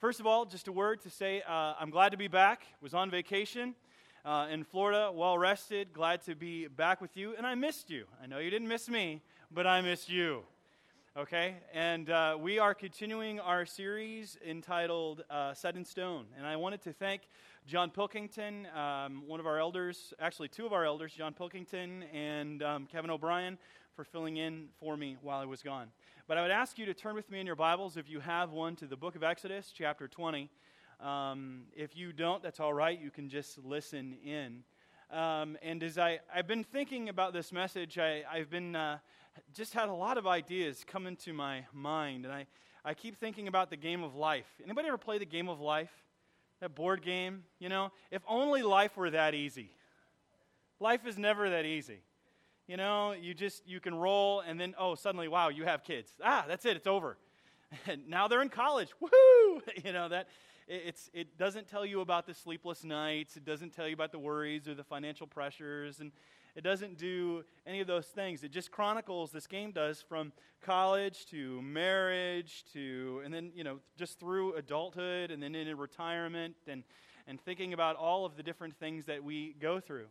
First of all, just a word to say uh, I'm glad to be back. Was on vacation uh, in Florida, well rested, glad to be back with you, and I missed you. I know you didn't miss me, but I missed you. Okay? And uh, we are continuing our series entitled uh, Set in Stone. And I wanted to thank John Pilkington, um, one of our elders, actually, two of our elders, John Pilkington and um, Kevin O'Brien, for filling in for me while I was gone. But I would ask you to turn with me in your Bibles, if you have one, to the book of Exodus, chapter 20. Um, if you don't, that's all right. You can just listen in. Um, and as I, I've been thinking about this message, I, I've been uh, just had a lot of ideas come into my mind. And I, I keep thinking about the game of life. Anybody ever play the game of life? That board game? You know, if only life were that easy. Life is never that easy. You know, you just you can roll and then oh suddenly wow you have kids. Ah that's it it's over, and now they're in college. Woohoo! You know that it's it doesn't tell you about the sleepless nights. It doesn't tell you about the worries or the financial pressures. And it doesn't do any of those things. It just chronicles this game does from college to marriage to and then you know just through adulthood and then into retirement and and thinking about all of the different things that we go through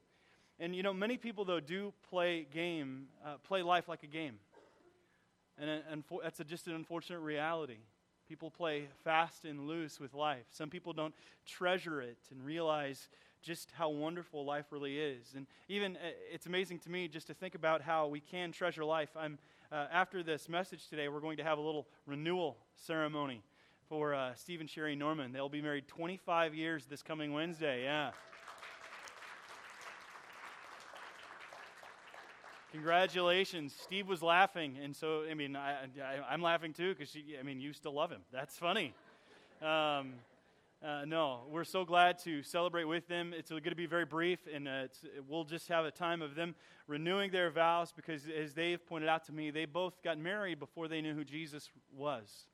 and you know, many people though do play game, uh, play life like a game, and, and that's a, just an unfortunate reality. People play fast and loose with life. Some people don't treasure it and realize just how wonderful life really is. And even uh, it's amazing to me just to think about how we can treasure life. I'm uh, after this message today, we're going to have a little renewal ceremony for uh, Steve and Sherry Norman. They'll be married 25 years this coming Wednesday. Yeah. Congratulations. Steve was laughing. And so, I mean, I, am laughing too because, I mean, you still love him. That's funny. Um, uh, no, we're so glad to celebrate with them. It's going to be very brief, and uh, we'll just have a time of them renewing their vows because, as they've pointed out to me, they both got married before they knew who Jesus was.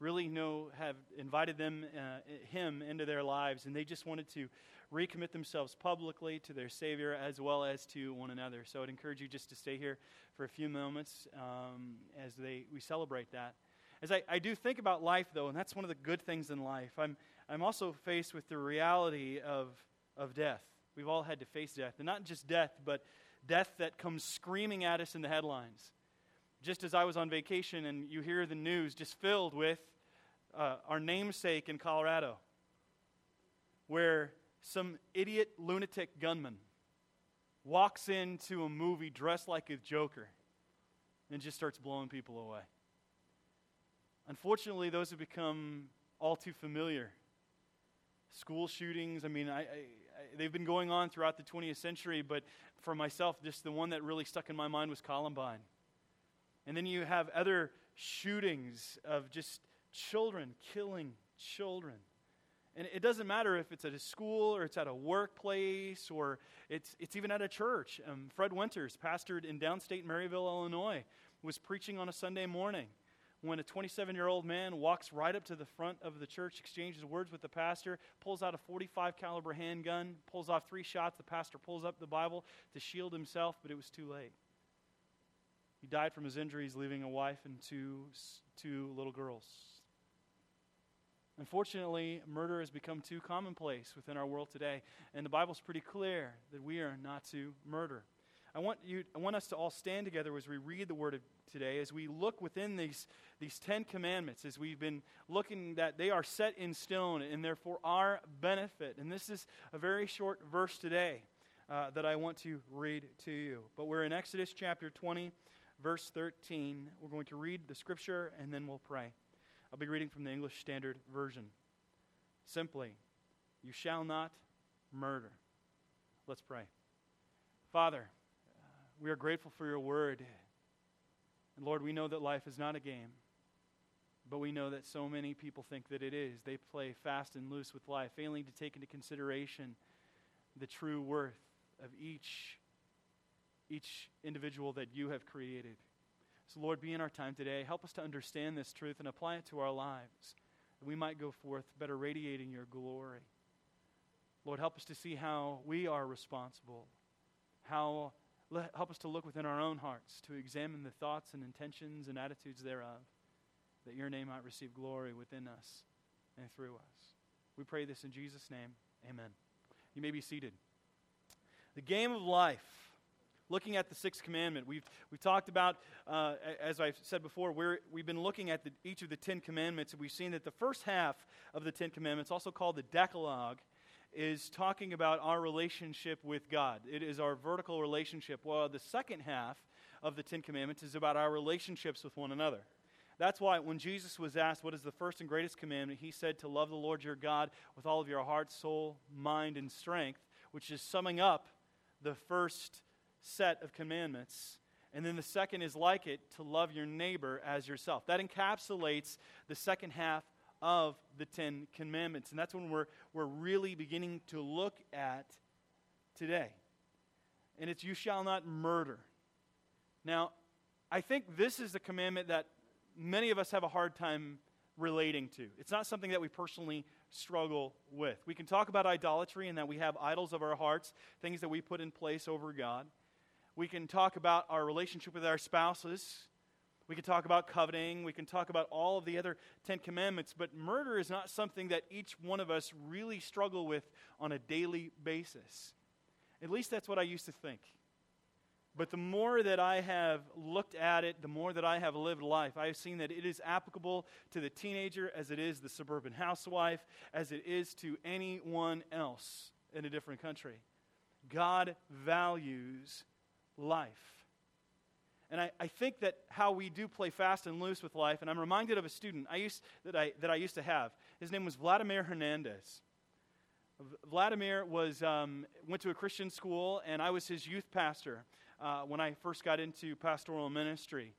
Really know have invited them, uh, him into their lives, and they just wanted to recommit themselves publicly to their Savior as well as to one another. So I'd encourage you just to stay here for a few moments um, as they, we celebrate that. As I, I do think about life, though, and that's one of the good things in life, I'm, I'm also faced with the reality of, of death. We've all had to face death. And not just death, but death that comes screaming at us in the headlines. Just as I was on vacation and you hear the news just filled with uh, our namesake in Colorado, where some idiot lunatic gunman walks into a movie dressed like a Joker and just starts blowing people away. Unfortunately, those have become all too familiar. School shootings, I mean, I, I, I, they've been going on throughout the 20th century, but for myself, just the one that really stuck in my mind was Columbine. And then you have other shootings of just children killing children. And it doesn't matter if it's at a school or it's at a workplace or it's, it's even at a church. Um, Fred Winters, pastored in downstate Maryville, Illinois, was preaching on a Sunday morning when a 27 year old man walks right up to the front of the church, exchanges words with the pastor, pulls out a 45 caliber handgun, pulls off three shots. The pastor pulls up the Bible to shield himself, but it was too late. He died from his injuries, leaving a wife and two, two little girls. Unfortunately, murder has become too commonplace within our world today, and the Bible's pretty clear that we are not to murder. I want, you, I want us to all stand together as we read the Word of today, as we look within these, these Ten Commandments, as we've been looking that they are set in stone and they're for our benefit. And this is a very short verse today uh, that I want to read to you. But we're in Exodus chapter 20, verse 13. We're going to read the scripture and then we'll pray. I'll be reading from the English Standard Version. Simply, you shall not murder. Let's pray. Father, we are grateful for your word. And Lord, we know that life is not a game, but we know that so many people think that it is. They play fast and loose with life, failing to take into consideration the true worth of each, each individual that you have created. So, Lord, be in our time today. Help us to understand this truth and apply it to our lives, that we might go forth better radiating your glory. Lord, help us to see how we are responsible, how help us to look within our own hearts, to examine the thoughts and intentions and attitudes thereof, that your name might receive glory within us. and through us. We pray this in Jesus' name. Amen. You may be seated. The game of life. Looking at the sixth commandment, we've, we've talked about, uh, as I've said before, we're, we've been looking at the, each of the Ten Commandments, and we've seen that the first half of the Ten Commandments, also called the Decalogue, is talking about our relationship with God. It is our vertical relationship, while the second half of the Ten Commandments is about our relationships with one another. That's why when Jesus was asked, What is the first and greatest commandment? he said, To love the Lord your God with all of your heart, soul, mind, and strength, which is summing up the first set of commandments. And then the second is like it, to love your neighbor as yourself. That encapsulates the second half of the Ten Commandments. And that's when we're, we're really beginning to look at today. And it's, You shall not murder. Now, I think this is the commandment that many of us have a hard time relating to. It's not something that we personally struggle with. We can talk about idolatry and that we have idols of our hearts, things that we put in place over God. We can talk about our relationship with our spouses. We can talk about coveting. We can talk about all of the other Ten Commandments. But murder is not something that each one of us really struggle with on a daily basis. At least that's what I used to think. But the more that I have looked at it, the more that I have lived life, I have seen that it is applicable to the teenager as it is the suburban housewife, as it is to anyone else in a different country. God values life. And I, I think that how we do play fast and loose with life, and I'm reminded of a student I used, that, I, that I used to have. His name was Vladimir Hernandez. Vladimir was, um, went to a Christian school, and I was his youth pastor uh, when I first got into pastoral ministry.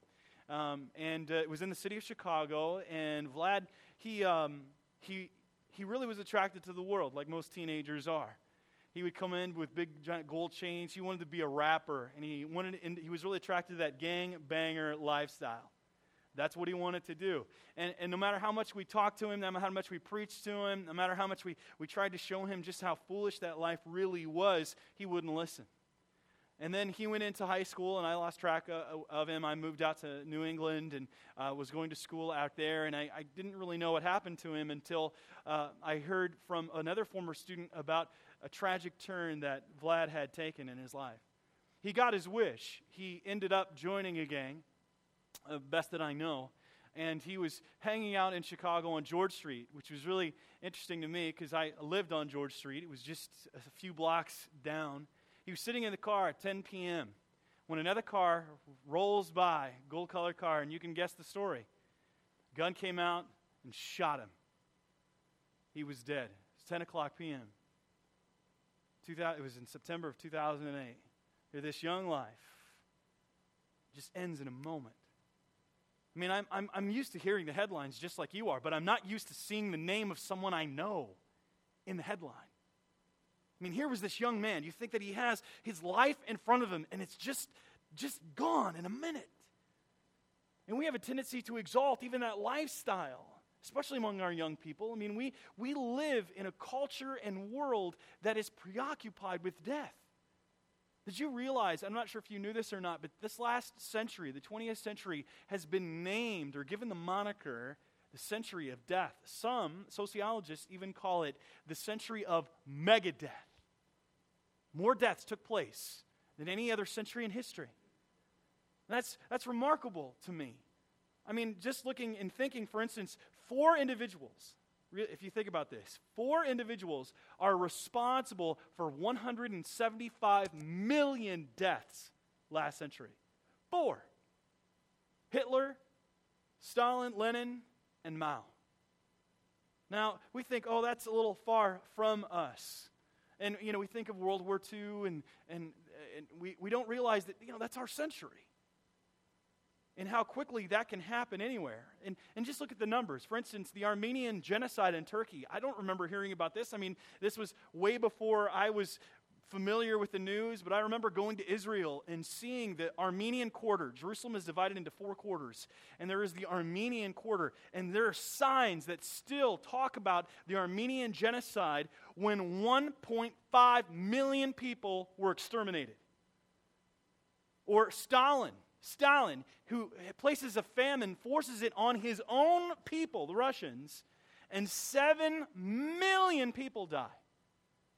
Um, and uh, it was in the city of Chicago, and Vlad, he, um, he, he really was attracted to the world, like most teenagers are. He would come in with big giant gold chains. He wanted to be a rapper, and he, wanted, and he was really attracted to that gang banger lifestyle. That's what he wanted to do. And, and no matter how much we talked to him, no matter how much we preached to him, no matter how much we, we tried to show him just how foolish that life really was, he wouldn't listen. And then he went into high school, and I lost track of, of him. I moved out to New England and uh, was going to school out there, and I, I, didn't really know what happened to him until uh, I heard from another former student about a tragic turn that Vlad had taken in his life. He got his wish. He ended up joining a gang, uh, best that I know, and he was hanging out in Chicago on George Street, which was really interesting to me because I lived on George Street. It was just a few blocks down. He was sitting in the car at 10 p.m. when another car rolls by, gold colored car, and you can guess the story. Gun came out and shot him. He was dead. It's 10 o'clock p.m. it was in September of 2008. Here, this young life just ends in a moment. I mean, I'm, I'm, I'm used to hearing the headlines just like you are, but I'm not used to seeing the name of someone I know in the headline. I mean, here was this young man. You think that he has his life in front of him, and it's just, just gone in a minute. And we have a tendency to exalt even that lifestyle, especially among our young people. I mean, we, we live in a culture and world that is preoccupied with death. Did you realize, I'm not sure if you knew this or not, but this last century, the 20th century, has been named or given the moniker the century of death. Some sociologists even call it the century of megadeath. More deaths took place than any other century in history. That's, that's remarkable to me. I mean, just looking and thinking, for instance, four individuals, if you think about this, four individuals are responsible for 175 million deaths last century. Four Hitler, Stalin, Lenin, and Mao. Now, we think, oh, that's a little far from us. And, you know, we think of World War II and, and, and we, we don't realize that, you know, that's our century. And how quickly that can happen anywhere. And, and just look at the numbers. For instance, the Armenian genocide in Turkey. I don't remember hearing about this. I mean, this was way before I was familiar with the news, but I remember going to Israel and seeing the Armenian quarter. Jerusalem is divided into four quarters, and there is the Armenian quarter. And there are signs that still talk about the Armenian genocide when 1.5 million people were exterminated. Or Stalin. Stalin, who places a famine, forces it on his own people, the Russians, and 7 million people die.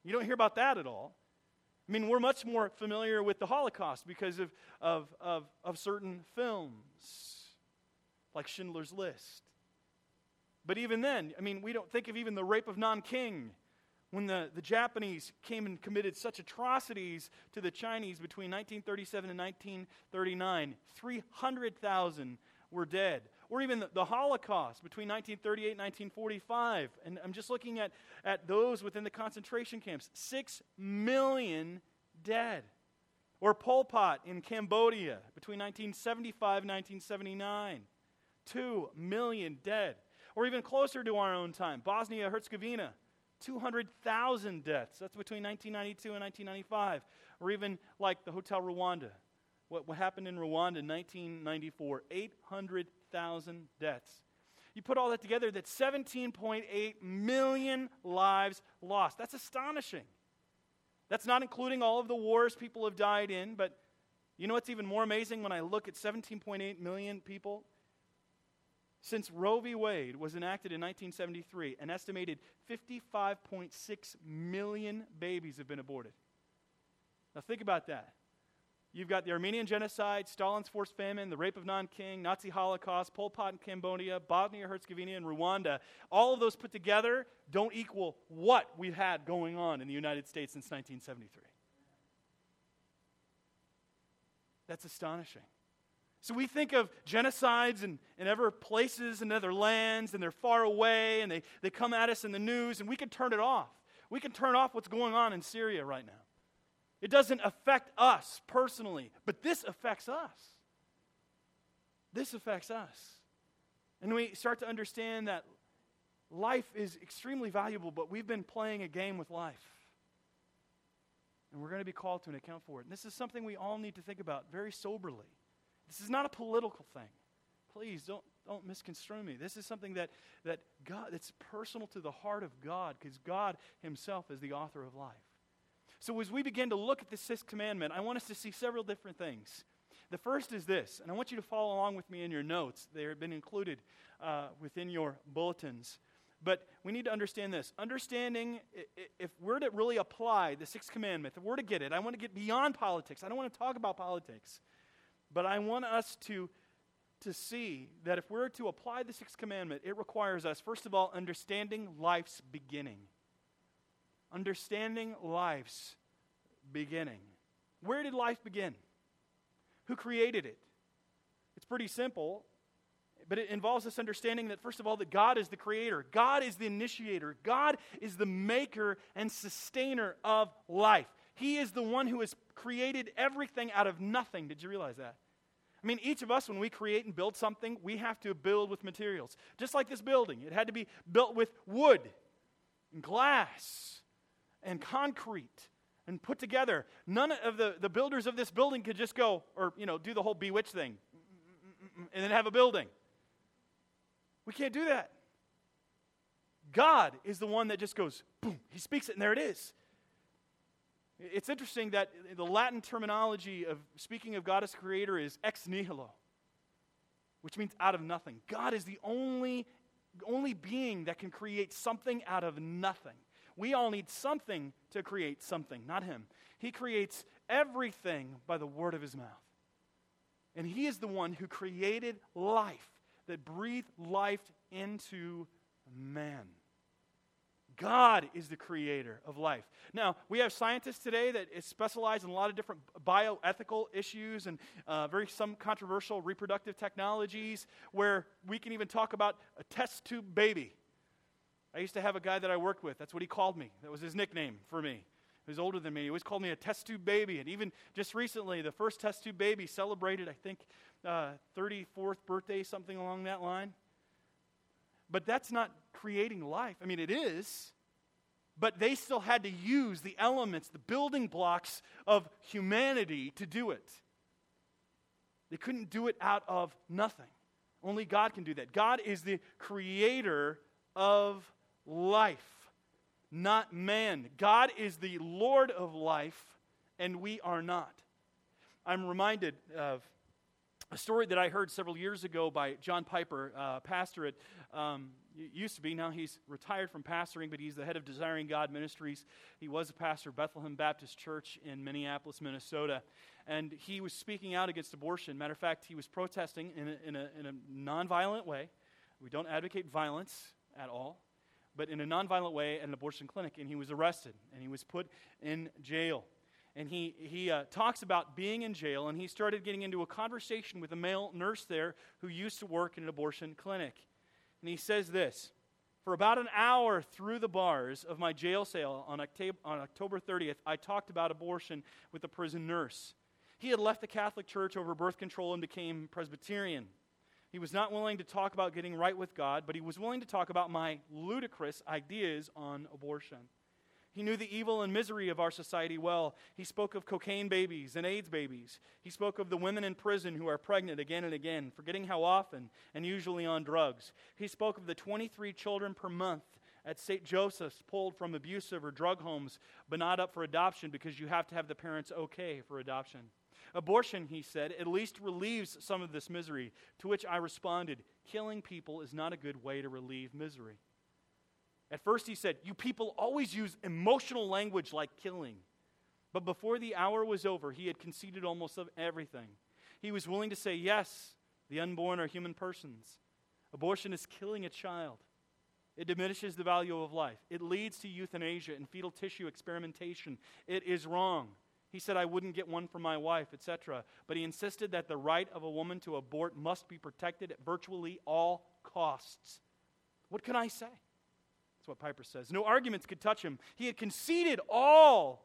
You don't hear about that at all. I mean, we're much more familiar with the Holocaust because of, of, of, of certain films, like Schindler's List. But even then, I mean, we don't think of even the rape of Nanking when the, the Japanese came and committed such atrocities to the Chinese between 1937 and 1939. 300,000 were dead. Or even the, the, Holocaust between 1938 and 1945. And I'm just looking at, at those within the concentration camps. Six million dead. Or Pol Pot in Cambodia between 1975 and 1979. Two million dead. Or even closer to our own time, Bosnia Herzegovina 200,000 deaths. That's between 1992 and 1995. Or even like the Hotel Rwanda. What, what happened in Rwanda in 1994 800,000 deaths. You put all that together, that's 17.8 million lives lost. That's astonishing. That's not including all of the wars people have died in, but you know what's even more amazing when I look at 17.8 million people? Since Roe v. Wade was enacted in 1973, an estimated 55.6 million babies have been aborted. Now, think about that. You've got the Armenian genocide, Stalin's forced famine, the rape of Nanking, Nazi Holocaust, Pol Pot in Cambodia, Bosnia Herzegovina, and Rwanda. All of those put together don't equal what we've had going on in the United States since 1973. That's astonishing. So we think of genocides and, and other places and other lands, and they're far away, and they, they come at us in the news, and we can turn it off. We can turn off what's going on in Syria right now. It doesn't affect us personally, but this affects us. This affects us. And we start to understand that life is extremely valuable, but we've been playing a game with life. And we're going to be called to an account for it. And this is something we all need to think about very soberly. This is not a political thing. Please don't, don't misconstrue me. This is something that, that God, that's personal to the heart of God because God Himself is the author of life. So, as we begin to look at the sixth commandment, I want us to see several different things. The first is this, and I want you to follow along with me in your notes. They have been included uh, within your bulletins. But we need to understand this. Understanding, if we're to really apply the sixth commandment, if we're to get it, I want to get beyond politics. I don't want to talk about politics. But I want us to, to see that if we're to apply the sixth commandment, it requires us, first of all, understanding life's beginning. Understanding life's beginning. Where did life begin? Who created it? It's pretty simple, but it involves this understanding that, first of all, that God is the creator, God is the initiator, God is the maker and sustainer of life. He is the one who has created everything out of nothing. Did you realize that? I mean, each of us, when we create and build something, we have to build with materials. Just like this building, it had to be built with wood and glass and concrete and put together. None of the, the builders of this building could just go or, you know, do the whole bewitch thing and then have a building. We can't do that. God is the one that just goes, boom, he speaks it, and there it is. It's interesting that the Latin terminology of speaking of God as creator is ex nihilo, which means out of nothing. God is the only, only being that can create something out of nothing. We all need something to create something, not Him. He creates everything by the word of His mouth. And He is the one who created life, that breathed life into man. God is the creator of life. Now, we have scientists today that specialize in a lot of different bioethical issues and uh, very some controversial reproductive technologies where we can even talk about a test tube baby. I used to have a guy that I worked with. That's what he called me. That was his nickname for me. He was older than me. He always called me a test tube baby. And even just recently, the first test tube baby celebrated, I think, uh, 34th birthday, something along that line. But that's not creating life. I mean, it is, but they still had to use the elements, the building blocks of humanity to do it. They couldn't do it out of nothing. Only God can do that. God is the creator of life, not man. God is the Lord of life, and we are not. I'm reminded of a story that I heard several years ago by John Piper, uh, pastor at um, used to be. Now he's retired from pastoring, but he's the head of Desiring God Ministries. He was a pastor of Bethlehem Baptist Church in Minneapolis, Minnesota. And he was speaking out against abortion. Matter of fact, he was protesting in a, in a, in a nonviolent way. We don't advocate violence at all, but in a nonviolent way at an abortion clinic. And he was arrested and he was put in jail. And he, he uh, talks about being in jail, and he started getting into a conversation with a male nurse there who used to work in an abortion clinic. And he says this For about an hour through the bars of my jail cell on on October 30th, I talked about abortion with a prison nurse. He had left the Catholic Church over birth control and became Presbyterian. He was not willing to talk about getting right with God, but he was willing to talk about my ludicrous ideas on abortion. He knew the evil and misery of our society well. He spoke of cocaine babies and AIDS babies. He spoke of the women in prison who are pregnant again and again, forgetting how often, and usually on drugs. He spoke of the 23 children per month at St. Joseph's pulled from abusive or drug homes, but not up for adoption because you have to have the parents okay for adoption. Abortion, he said, at least relieves some of this misery. To which I responded, killing people is not a good way to relieve misery. At first, he said, You people always use emotional language like killing. But before the hour was over, he had conceded almost of everything. He was willing to say, Yes, the unborn are human persons. Abortion is killing a child. It diminishes the value of life. It leads to euthanasia and fetal tissue experimentation. It is wrong. He said, I wouldn't get one for my wife, etc. But he insisted that the right of a woman to abort must be protected at virtually all costs. What can I say? What Piper says. No arguments could touch him. He had conceded all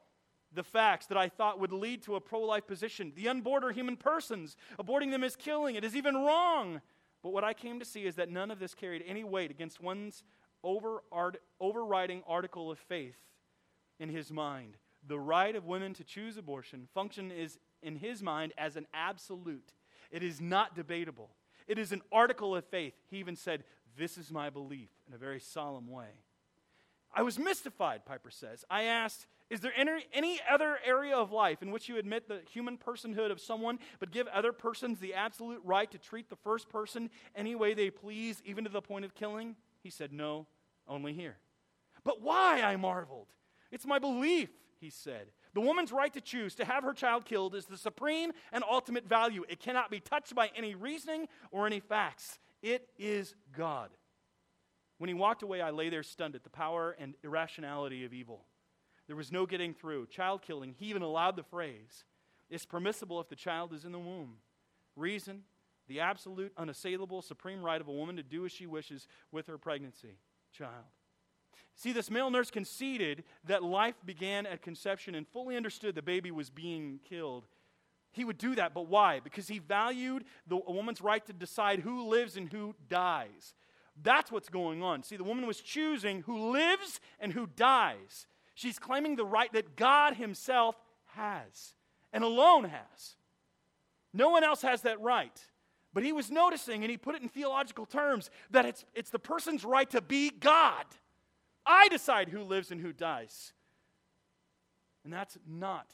the facts that I thought would lead to a pro life position. The unborn are human persons. Aborting them is killing. It is even wrong. But what I came to see is that none of this carried any weight against one's over, art, overriding article of faith in his mind. The right of women to choose abortion function is in his mind as an absolute. It is not debatable. It is an article of faith. He even said, This is my belief in a very solemn way. I was mystified, Piper says. I asked, Is there any, any other area of life in which you admit the human personhood of someone, but give other persons the absolute right to treat the first person any way they please, even to the point of killing? He said, No, only here. But why? I marveled. It's my belief, he said. The woman's right to choose to have her child killed is the supreme and ultimate value. It cannot be touched by any reasoning or any facts. It is God. When he walked away, I lay there stunned at the power and irrationality of evil. There was no getting through. Child killing, he even allowed the phrase, is permissible if the child is in the womb. Reason, the absolute, unassailable, supreme right of a woman to do as she wishes with her pregnancy. Child. See, this male nurse conceded that life began at conception and fully understood the baby was being killed. He would do that, but why? Because he valued the, a woman's right to decide who lives and who dies. That's what's going on. See, the woman was choosing who lives and who dies. She's claiming the right that God Himself has and alone has. No one else has that right. But he was noticing, and he put it in theological terms, that it's, it's the person's right to be God. I decide who lives and who dies. And that's not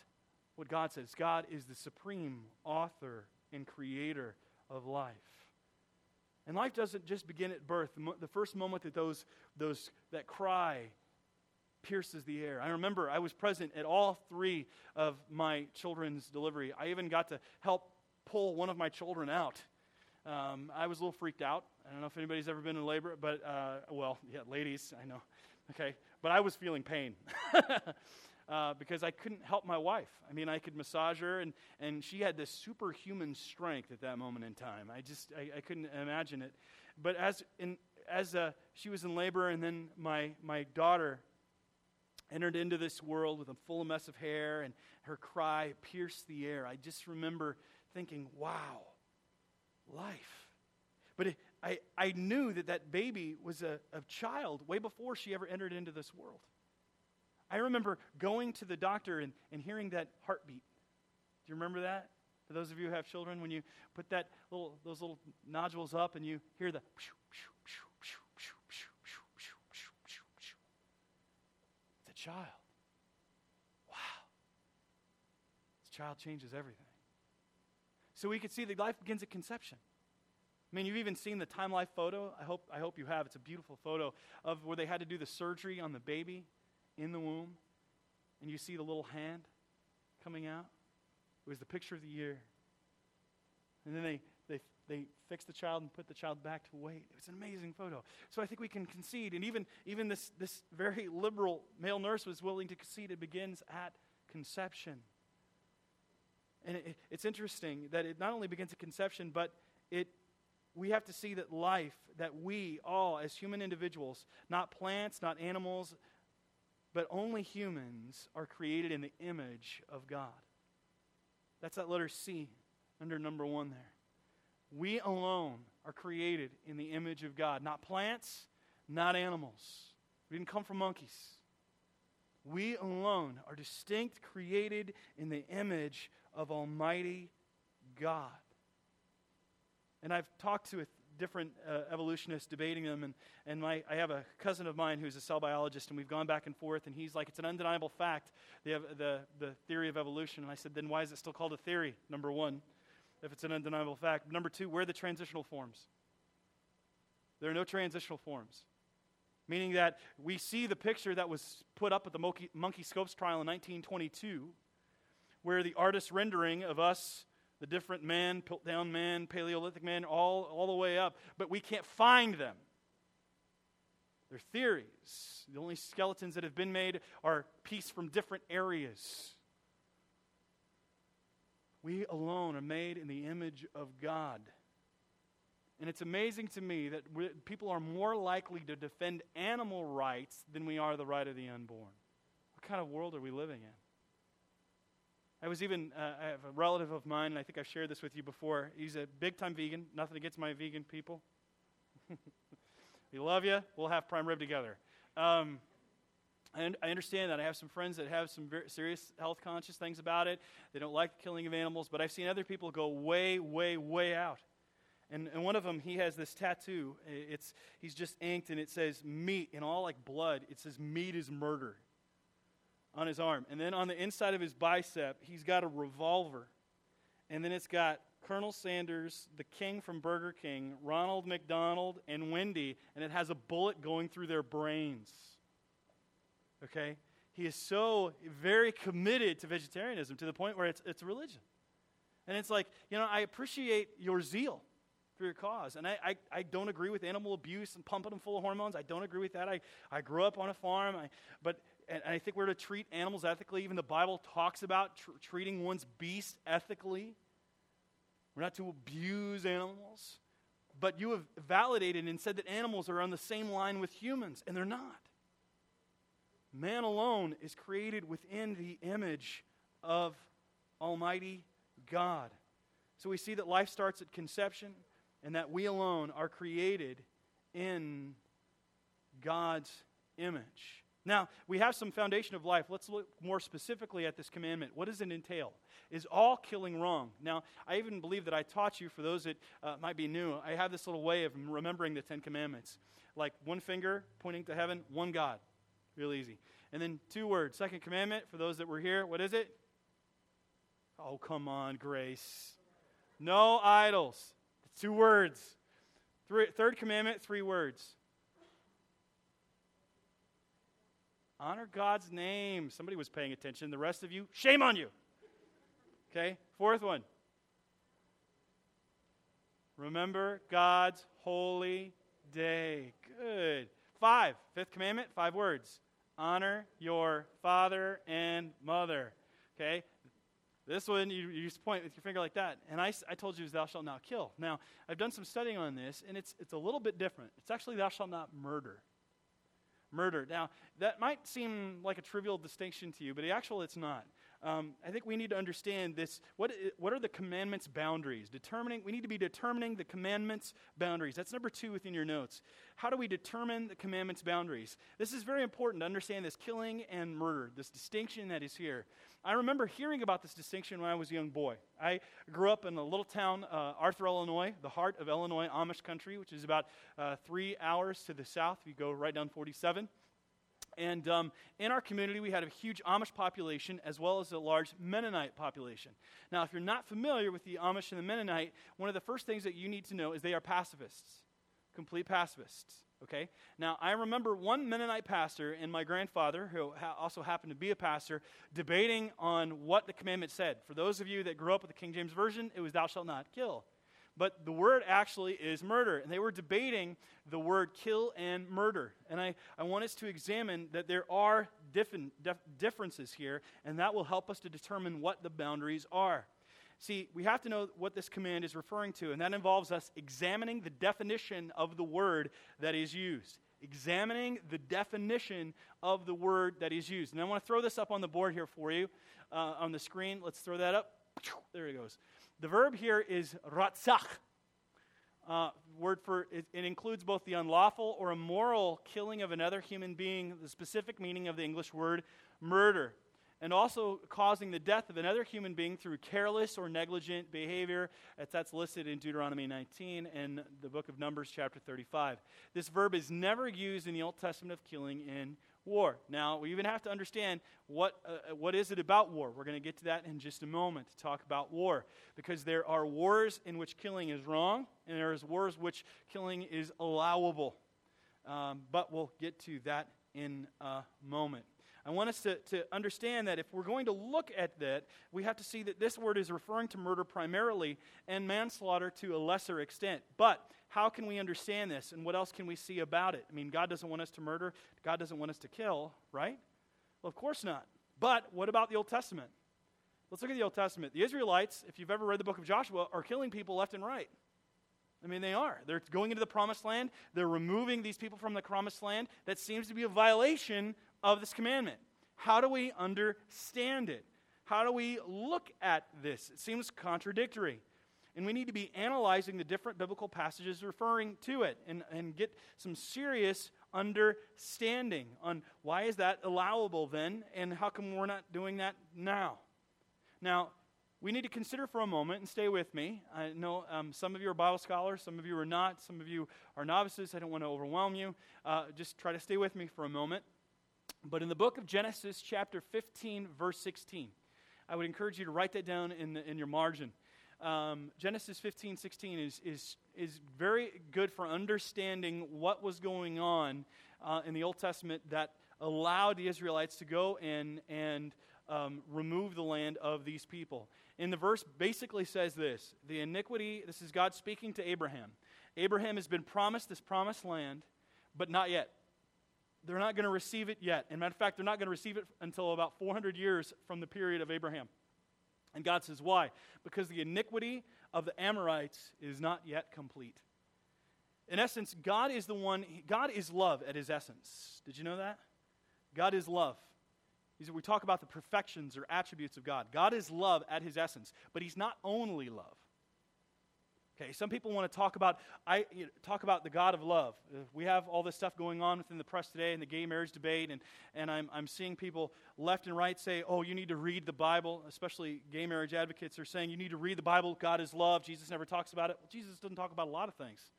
what God says. God is the supreme author and creator of life. And life doesn't just begin at birth. The first moment that those, those that cry pierces the air. I remember I was present at all three of my children's delivery. I even got to help pull one of my children out. Um, I was a little freaked out. I don't know if anybody's ever been in labor, but, uh, well, yeah, ladies, I know. Okay. But I was feeling pain. uh, because I couldn't help my wife. I mean, I could massage her, and, and she had this superhuman strength at that moment in time. I just, I, I couldn't imagine it. But as, in, as uh, she was in labor, and then my, my daughter entered into this world with a full mess of hair, and her cry pierced the air, I just remember thinking, wow, life. But it, I, I knew that that baby was a, a child way before she ever entered into this world. I remember going to the doctor and, and hearing that heartbeat. Do you remember that? For those of you who have children, when you put that little, those little nodules up and you hear the it's a child. Wow. This child changes everything. So we could see that life begins at conception. I mean, you've even seen the Time Life photo. I hope, I hope you have. It's a beautiful photo of where they had to do the surgery on the baby in the womb. And you see the little hand coming out. It was the picture of the year. And then they, they, they fixed the child and put the child back to wait. It was an amazing photo. So I think we can concede. And even, even this, this very liberal male nurse was willing to concede it begins at conception. And it, it's interesting that it not only begins at conception, but it we have to see that life, that we all, as human individuals, not plants, not animals, but only humans, are created in the image of God. That's that letter C under number one there. We alone are created in the image of God, not plants, not animals. We didn't come from monkeys. We alone are distinct, created in the image of Almighty God. And I've talked to different uh, evolutionists debating them, and, and my, I have a cousin of mine who's a cell biologist, and we've gone back and forth, and he's like, it's an undeniable fact, the, the, the theory of evolution. And I said, then why is it still called a theory, number one, if it's an undeniable fact? Number two, where are the transitional forms? There are no transitional forms. Meaning that we see the picture that was put up at the Monkey, Monkey Scopes trial in 1922, where the artist rendering of us the different man, Piltdown man, Paleolithic man, all, all the way up, but we can't find them. They're theories. The only skeletons that have been made are pieced from different areas. We alone are made in the image of God. And it's amazing to me that people are more likely to defend animal rights than we are the right of the unborn. What kind of world are we living in? I was even, uh, I have a relative of mine, and I think I've shared this with you before. He's a big time vegan. Nothing against my vegan people. we love you. We'll have prime rib together. Um, and I understand that. I have some friends that have some very serious health conscious things about it. They don't like the killing of animals, but I've seen other people go way, way, way out. And, and one of them, he has this tattoo. It's, he's just inked, and it says meat, in all like blood. It says meat is murder on his arm. And then on the inside of his bicep, he's got a revolver. And then it's got Colonel Sanders, the king from Burger King, Ronald McDonald, and Wendy, and it has a bullet going through their brains. Okay? He is so very committed to vegetarianism to the point where it's, it's religion. And it's like, you know, I appreciate your zeal for your cause. And I, I, I, don't agree with animal abuse and pumping them full of hormones. I don't agree with that. I, I grew up on a farm. I, but and I think we're to treat animals ethically. Even the Bible talks about tr- treating one's beast ethically. We're not to abuse animals. But you have validated and said that animals are on the same line with humans, and they're not. Man alone is created within the image of Almighty God. So we see that life starts at conception and that we alone are created in God's image. Now, we have some foundation of life. Let's look more specifically at this commandment. What does it entail? Is all killing wrong? Now, I even believe that I taught you, for those that uh, might be new, I have this little way of remembering the Ten Commandments. Like one finger pointing to heaven, one God. Real easy. And then two words. Second commandment, for those that were here, what is it? Oh, come on, grace. No idols. Two words. Three, third commandment, three words. Honor God's name. Somebody was paying attention. The rest of you, shame on you. Okay? Fourth one. Remember God's holy day. Good. Five. Fifth commandment, five words. Honor your father and mother. Okay? This one, you, you just point with your finger like that. And I, I told you, thou shalt not kill. Now, I've done some studying on this, and it's, it's a little bit different. It's actually, thou shalt not murder murder. Now, that might seem like a trivial distinction to you, but actually it's not. Um, I think we need to understand this. What, what are the commandments' boundaries? Determining, we need to be determining the commandments' boundaries. That's number two within your notes. How do we determine the commandments' boundaries? This is very important to understand this killing and murder, this distinction that is here. I remember hearing about this distinction when I was a young boy. I grew up in a little town, uh, Arthur, Illinois, the heart of Illinois, Amish country, which is about uh, three hours to the south. if You go right down 47. And um, in our community, we had a huge Amish population as well as a large Mennonite population. Now, if you're not familiar with the Amish and the Mennonite, one of the first things that you need to know is they are pacifists, complete pacifists. Okay? Now, I remember one Mennonite pastor and my grandfather, who ha- also happened to be a pastor, debating on what the commandment said. For those of you that grew up with the King James Version, it was, Thou shalt not kill but the word actually is murder. And they were debating the word kill and murder. And I, I want us to examine that there are different, dif- differences here, and that will help us to determine what the boundaries are. See, we have to know what this command is referring to, and that involves us examining the definition of the word that is used. Examining the definition of the word that is used. And I want to throw this up on the board here for you uh, on the screen. Let's throw that up. There it goes. The verb here is ratzach. Uh, word for it, it, includes both the unlawful or immoral killing of another human being, the specific meaning of the English word murder, and also causing the death of another human being through careless or negligent behavior. That's listed in Deuteronomy 19 and the book of Numbers, chapter 35. This verb is never used in the Old Testament of killing in war. Now, we even have to understand what, uh, what is it about war. We're going to get to that in just a moment to talk about war. Because there are wars in which killing is wrong, and there is wars which killing is allowable. Um, but we'll get to that in a moment. I want us to, to understand that if we're going to look at that, we have to see that this word is referring to murder primarily and manslaughter to a lesser extent. But how can we understand this and what else can we see about it? I mean, God doesn't want us to murder, God doesn't want us to kill, right? Well, of course not. But what about the Old Testament? Let's look at the Old Testament. The Israelites, if you've ever read the book of Joshua, are killing people left and right. I mean, they are. They're going into the promised land. They're removing these people from the promised land. That seems to be a violation of this commandment. How do we understand it? How do we look at this? It seems contradictory. And we need to be analyzing the different biblical passages referring to it and, and get some serious understanding on why is that allowable then and how come we're not doing that now. Now, we need to consider for a moment and stay with me. I know um, some of you are Bible scholars, some of you are not, some of you are novices. I don't want to overwhelm you. Uh, just try to stay with me for a moment. But in the book of Genesis, chapter 15, verse 16, I would encourage you to write that down in, the, in your margin. Um, Genesis 15, 16 is, is, is very good for understanding what was going on uh, in the Old Testament that allowed the Israelites to go in and um, remove the land of these people. In the verse basically says this the iniquity, this is God speaking to Abraham. Abraham has been promised this promised land, but not yet. They're not going to receive it yet. And matter of fact, they're not going to receive it until about 400 years from the period of Abraham. And God says, Why? Because the iniquity of the Amorites is not yet complete. In essence, God is the one, God is love at his essence. Did you know that? God is love. We talk about the perfections or attributes of God. God is love at his essence, but he's not only love. Okay, some people want to talk about I you know, talk about the God of love. Uh, we have all this stuff going on within the press today and the gay marriage debate, and, and I'm, I'm seeing people left and right say, oh, you need to read the Bible, especially gay marriage advocates are saying you need to read the Bible. God is love. Jesus never talks about it. Well, Jesus doesn't talk about a lot of things.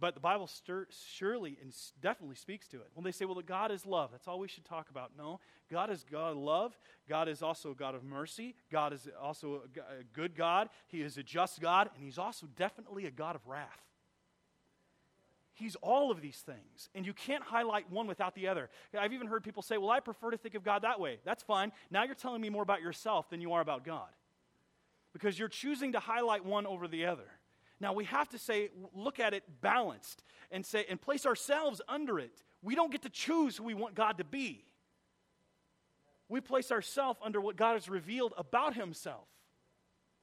But the Bible stir, surely and definitely speaks to it. When they say, well, God is love, that's all we should talk about. No, God is God of love. God is also a God of mercy. God is also a good God. He is a just God, and He's also definitely a God of wrath. He's all of these things, and you can't highlight one without the other. I've even heard people say, Well, I prefer to think of God that way. That's fine. Now you're telling me more about yourself than you are about God because you're choosing to highlight one over the other. Now we have to say, look at it balanced and say, and place ourselves under it. We don't get to choose who we want God to be. We place ourselves under what God has revealed about Himself.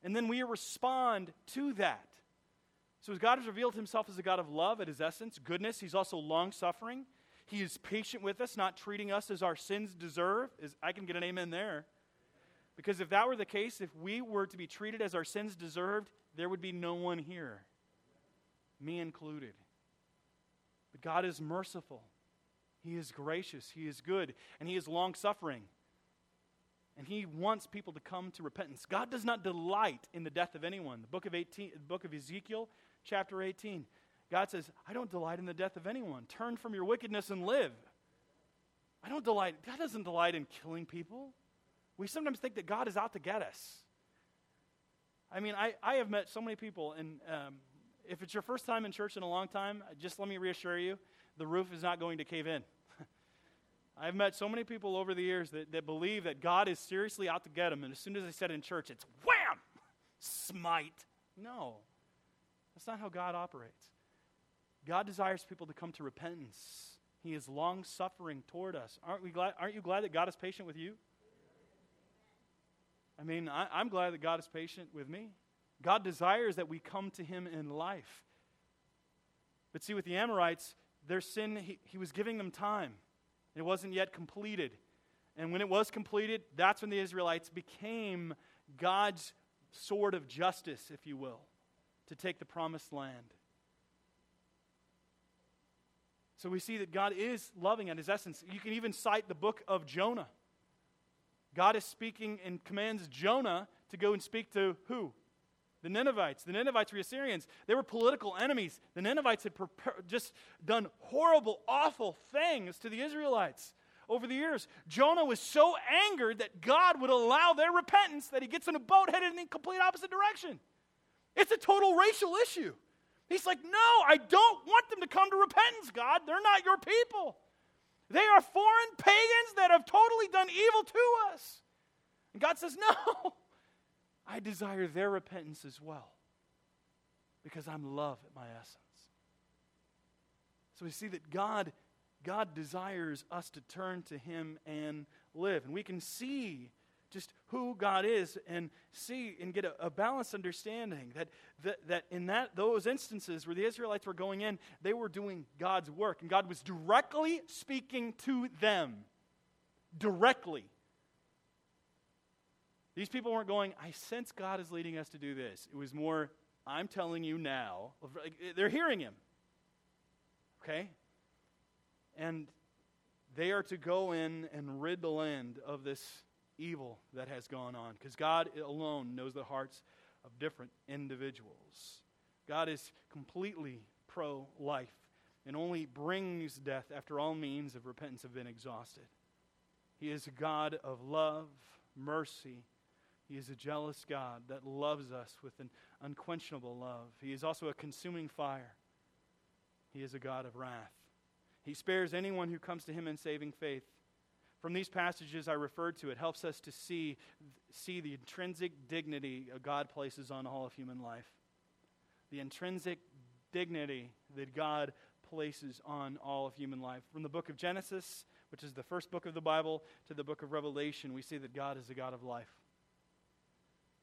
And then we respond to that. So, as God has revealed Himself as a God of love at His essence, goodness, He's also long suffering. He is patient with us, not treating us as our sins deserve. Is I can get an amen there. Because if that were the case, if we were to be treated as our sins deserved, there would be no one here, me included. But God is merciful, He is gracious, He is good, and He is long suffering. And he wants people to come to repentance. God does not delight in the death of anyone. The book of 18, the book of Ezekiel, chapter 18. God says, I don't delight in the death of anyone. Turn from your wickedness and live. I don't delight, God doesn't delight in killing people. We sometimes think that God is out to get us. I mean, I, I have met so many people, and um, if it's your first time in church in a long time, just let me reassure you the roof is not going to cave in. I've met so many people over the years that, that believe that God is seriously out to get them, and as soon as they said in church, it's wham! Smite. No, that's not how God operates. God desires people to come to repentance. He is long suffering toward us. Aren't, we glad, aren't you glad that God is patient with you? I mean, I, I'm glad that God is patient with me. God desires that we come to Him in life. But see, with the Amorites, their sin, He, he was giving them time. It wasn't yet completed. And when it was completed, that's when the Israelites became God's sword of justice, if you will, to take the promised land. So we see that God is loving at his essence. You can even cite the book of Jonah. God is speaking and commands Jonah to go and speak to who? The Ninevites. The Ninevites were Assyrians. They were political enemies. The Ninevites had just done horrible, awful things to the Israelites over the years. Jonah was so angered that God would allow their repentance that he gets in a boat headed in the complete opposite direction. It's a total racial issue. He's like, No, I don't want them to come to repentance, God. They're not your people. They are foreign pagans that have totally done evil to us. And God says, No, I desire their repentance as well because I'm love at my essence. So we see that God, God desires us to turn to Him and live. And we can see just who God is and see and get a, a, balanced understanding that, that, that in that, those instances where the Israelites were going in, they were doing God's work, and God was directly speaking to them. Directly. These people weren't going, I sense God is leading us to do this. It was more, I'm telling you now. They're hearing him. Okay? And they are to go in and rid the land of this evil that has gone on because God alone knows the hearts of different individuals. God is completely pro life and only brings death after all means of repentance have been exhausted. He is a God of love, mercy. He is a jealous God that loves us with an unquenchable love. He is also a consuming fire. He is a God of wrath. He spares anyone who comes to him in saving faith. From these passages I referred to, it helps us to see, see the intrinsic dignity God places on all of human life. The intrinsic dignity that God places on all of human life. From the book of Genesis, which is the first book of the Bible, to the book of Revelation, we see that God is a God of life.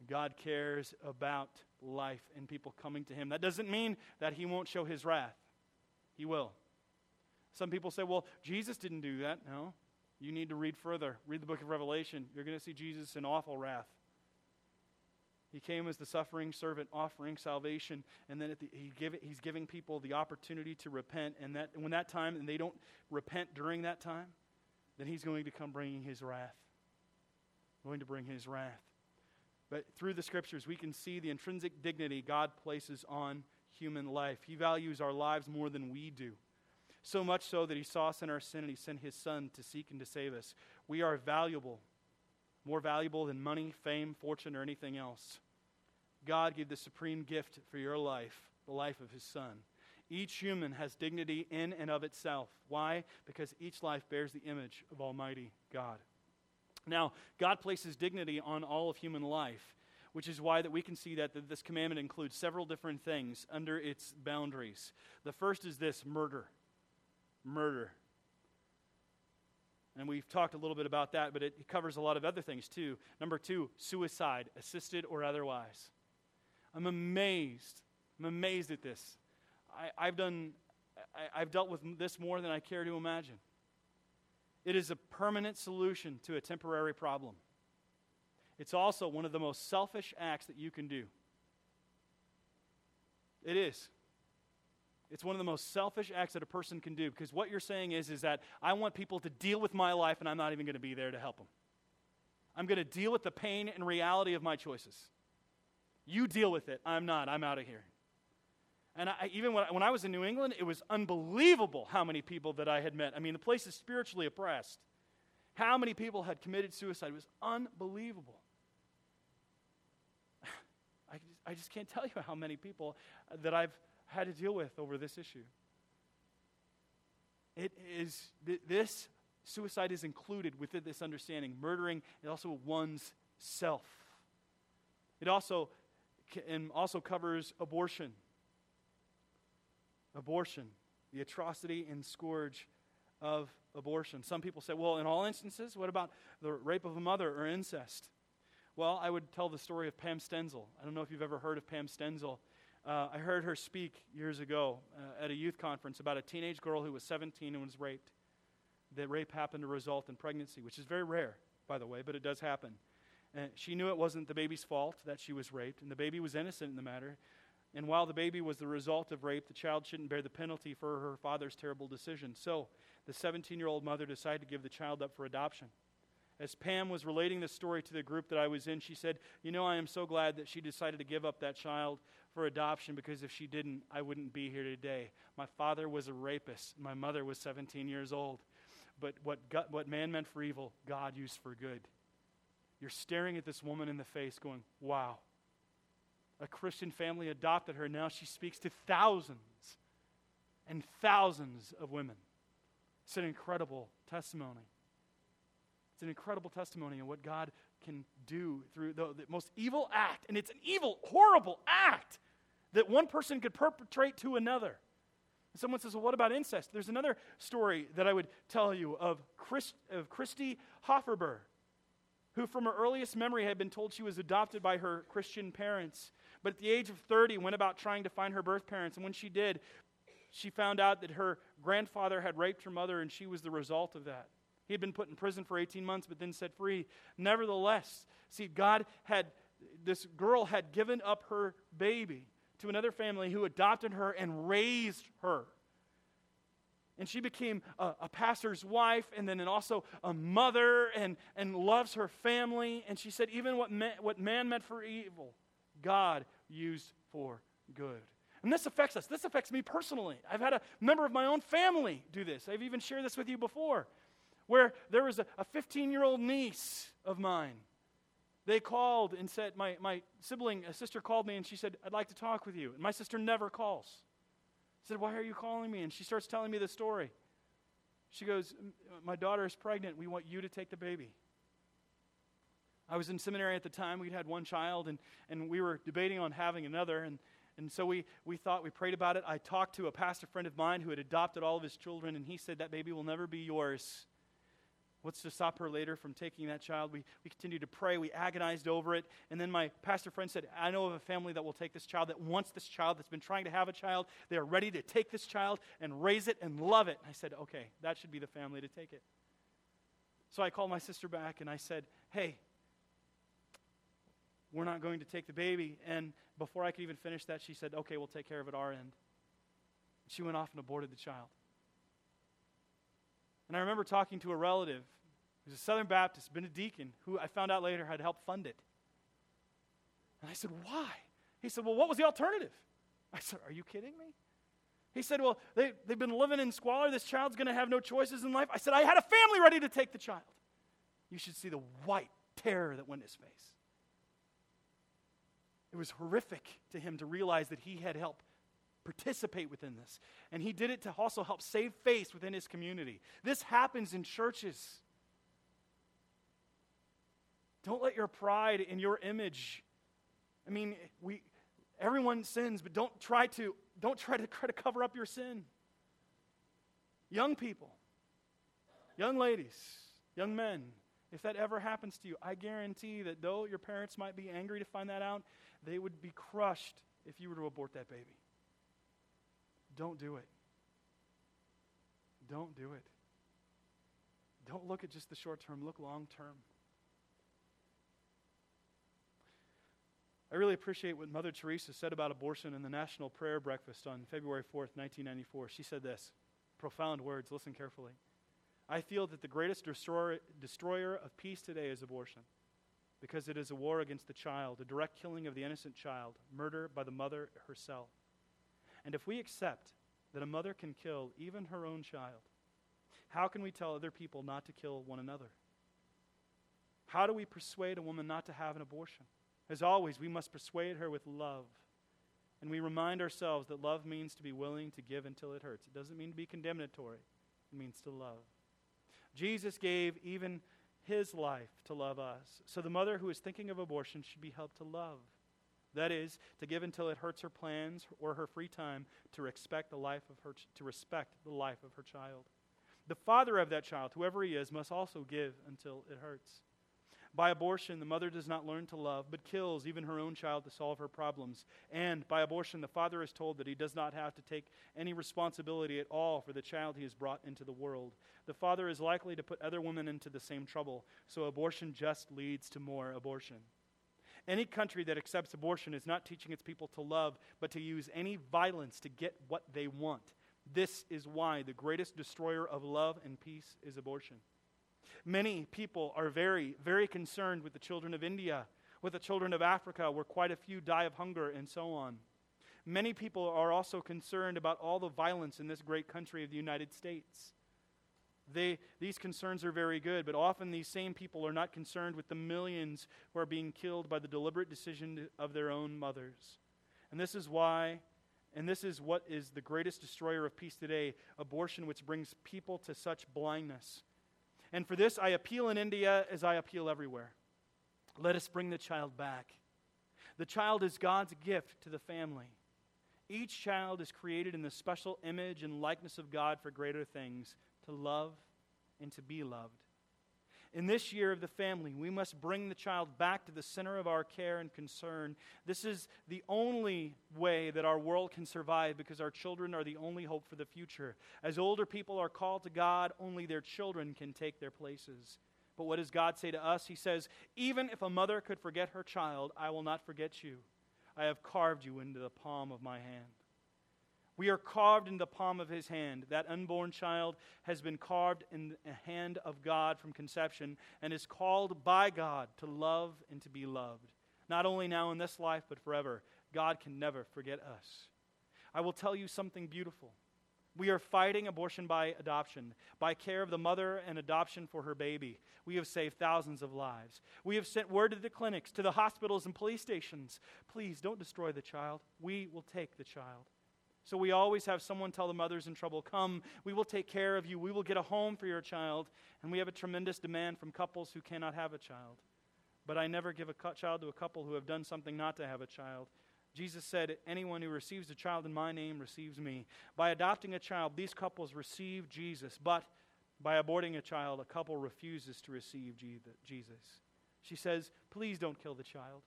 God cares about life and people coming to Him. That doesn't mean that He won't show His wrath, He will. Some people say, well, Jesus didn't do that. No. You need to read further. Read the book of Revelation. You're going to see Jesus in awful wrath. He came as the suffering servant offering salvation, and then the, he give he's giving people the opportunity to repent. And that, when that time, and they don't repent during that time, then he's going to come bringing his wrath. Going to bring his wrath. But through the scriptures, we can see the intrinsic dignity God places on human life. He values our lives more than we do. So much so that he saw us in our sin and he sent his son to seek and to save us. We are valuable, more valuable than money, fame, fortune, or anything else. God gave the supreme gift for your life, the life of his son. Each human has dignity in and of itself. Why? Because each life bears the image of Almighty God. Now, God places dignity on all of human life, which is why that we can see that that this commandment includes several different things under its boundaries. The first is this murder murder. And we've talked a little bit about that, but it covers a lot of other things too. Number two, suicide, assisted or otherwise. I'm amazed. I'm amazed at this. I, have done, I, I've dealt with this more than I care to imagine. It is a permanent solution to a temporary problem. It's also one of the most selfish acts that you can do. It is. It's one of the most selfish acts that a person can do because what you're saying is, is that I want people to deal with my life and I'm not even going to be there to help them. I'm going to deal with the pain and reality of my choices. You deal with it. I'm not. I'm out of here. And I, even when, when I was in New England, it was unbelievable how many people that I had met. I mean, the place is spiritually oppressed. How many people had committed suicide? It was unbelievable. I just, I just can't tell you how many people that I've had to deal with over this issue. It is, this suicide is included within this understanding. Murdering is also one's self. It also, and also covers abortion. Abortion, the atrocity and scourge of abortion. Some people say, well, in all instances, what about the rape of a mother or incest? Well, I would tell the story of Pam Stenzel. I don't know if you've ever heard of Pam Stenzel. Uh, I heard her speak years ago uh, at a youth conference about a teenage girl who was 17 and was raped. That rape happened to result in pregnancy, which is very rare, by the way, but it does happen. And she knew it wasn't the baby's fault that she was raped, and the baby was innocent in the matter. And while the baby was the result of rape, the child shouldn't bear the penalty for her father's terrible decision. So the 17 year old mother decided to give the child up for adoption. As Pam was relating this story to the group that I was in, she said, You know, I am so glad that she decided to give up that child for adoption because if she didn't, I wouldn't be here today. My father was a rapist, my mother was 17 years old. But what, God, what man meant for evil, God used for good. You're staring at this woman in the face, going, Wow. A Christian family adopted her. Now she speaks to thousands and thousands of women. It's an incredible testimony. It's an incredible testimony of what God can do through the, the, most evil act. And it's an evil, horrible act that one person could perpetrate to another. Someone says, Well, what about incest? There's another story that I would tell you of, Chris, of Christy Hofferber, who from her earliest memory had been told she was adopted by her Christian parents. But at the age of 30, went about trying to find her birth parents. And when she did, she found out that her grandfather had raped her mother, and she was the result of that. He had been put in prison for 18 months, but then set free. Nevertheless, see, God had, this girl had given up her baby to another family who adopted her and raised her. And she became a, a, pastor's wife and then also a mother and, and loves her family. And she said, even what what man meant for evil, God used for good. And this affects us. This affects me personally. I've had a member of my own family do this. I've even shared this with you before, where there was a 15 year old niece of mine. They called and said, my, my sibling, a sister called me and she said, I'd like to talk with you. And my sister never calls. I said, Why are you calling me? And she starts telling me the story. She goes, uh, My daughter is pregnant. We want you to take the baby. I was in seminary at the time. We'd had one child, and, and we were debating on having another. And and so we, we thought, we prayed about it. I talked to a pastor friend of mine who had adopted all of his children, and he said, That baby will never be yours. What's to stop her later from taking that child? We, we continued to pray. We agonized over it. And then my pastor friend said, I know of a family that will take this child, that wants this child, that's been trying to have a child. They are ready to take this child and raise it and love it. And I said, Okay, that should be the family to take it. So I called my sister back and I said, Hey, we're not going to take the baby. And before I could even finish that, she said, Okay, we'll take care of it our end. She went off and aborted the child. And I remember talking to a relative who's a Southern Baptist, been a deacon, who I found out later had helped fund it. And I said, Why? He said, Well, what was the alternative? I said, Are you kidding me? He said, Well, they, they've been living in squalor. This child's going to have no choices in life. I said, I had a family ready to take the child. You should see the white terror that went in his face. It was horrific to him to realize that he had helped participate within this. And he did it to also help save face within his community. This happens in churches. Don't let your pride in your image. I mean, we everyone sins, but don't try to don't try to try to cover up your sin. Young people, young ladies, young men, if that ever happens to you, I guarantee that though your parents might be angry to find that out, they would be crushed if you were to abort that baby. Don't do it. Don't do it. Don't look at just the short term, look long term. I really appreciate what Mother Teresa said about abortion in the National Prayer Breakfast on February 4th, 1994. She said this profound words, listen carefully. I feel that the greatest destroyer, destroyer of peace today is abortion because it is a war against the child, a direct killing of the innocent child, murder by the mother herself. And if we accept that a mother can kill even her own child, How can we tell other people not to kill one another? How do we persuade a woman not to have an abortion? As always, we must persuade her with love. And we remind ourselves that love means to be willing to give until it hurts. It doesn't mean to be condemnatory, it means to love. Jesus gave even his life to love us. So the mother who is thinking of abortion should be helped to love. That is, to give until it hurts her plans or her free time to respect the life of her to respect the life of her child. The father of that child, whoever he is, must also give until it hurts. By abortion, the mother does not learn to love, but kills even her own child to solve her problems. And by abortion, the father is told that he does not have to take any responsibility at all for the child he has brought into the world. The father is likely to put other women into the same trouble, so abortion just leads to more abortion. Any country that accepts abortion is not teaching its people to love, but to use any violence to get what they want. This is why the greatest destroyer of love and peace is abortion. Many people are very, very concerned with the children of India, with the children of Africa, where quite a few die of hunger, and so on. Many people are also concerned about all the violence in this great country of the United States. They, these concerns are very good, but often these same people are not concerned with the millions who are being killed by the deliberate decision of their own mothers. And this is why, and this is what is the greatest destroyer of peace today abortion, which brings people to such blindness and for this, I appeal in India as I appeal everywhere. Let us bring the child back. The child is God's gift to the family. Each child is created in the special image and likeness of God for greater things to love and to be loved. In this year of the family, we must bring the child back to the center of our care and concern. This is the only way that our world can survive because our children are the only hope for the future. As older people are called to God, only their children can take their places. But what does God say to us? He says, Even if a mother could forget her child, I will not forget you. I have carved you into the palm of my hand. We are carved in the palm of his hand. That unborn child has been carved in the hand of God from conception and is called by God to love and to be loved. Not only now in this life, but forever. God can never forget us. I will tell you something beautiful. We are fighting abortion by adoption, by care of the mother and adoption for her baby. We have saved thousands of lives. We have sent word to the clinics, to the hospitals, and police stations. Please don't destroy the child. We will take the child. So we always have someone tell the mothers in trouble, Come, we will take care of you. We will get a home for your child. And we have a tremendous demand from couples who cannot have a child. But I never give a child to a couple who have done something not to have a child. Jesus said, Anyone who receives a child in my name receives me. By adopting a child, these couples receive Jesus. But by aborting a child, a couple refuses to receive Jesus. She says, Please don't kill the child.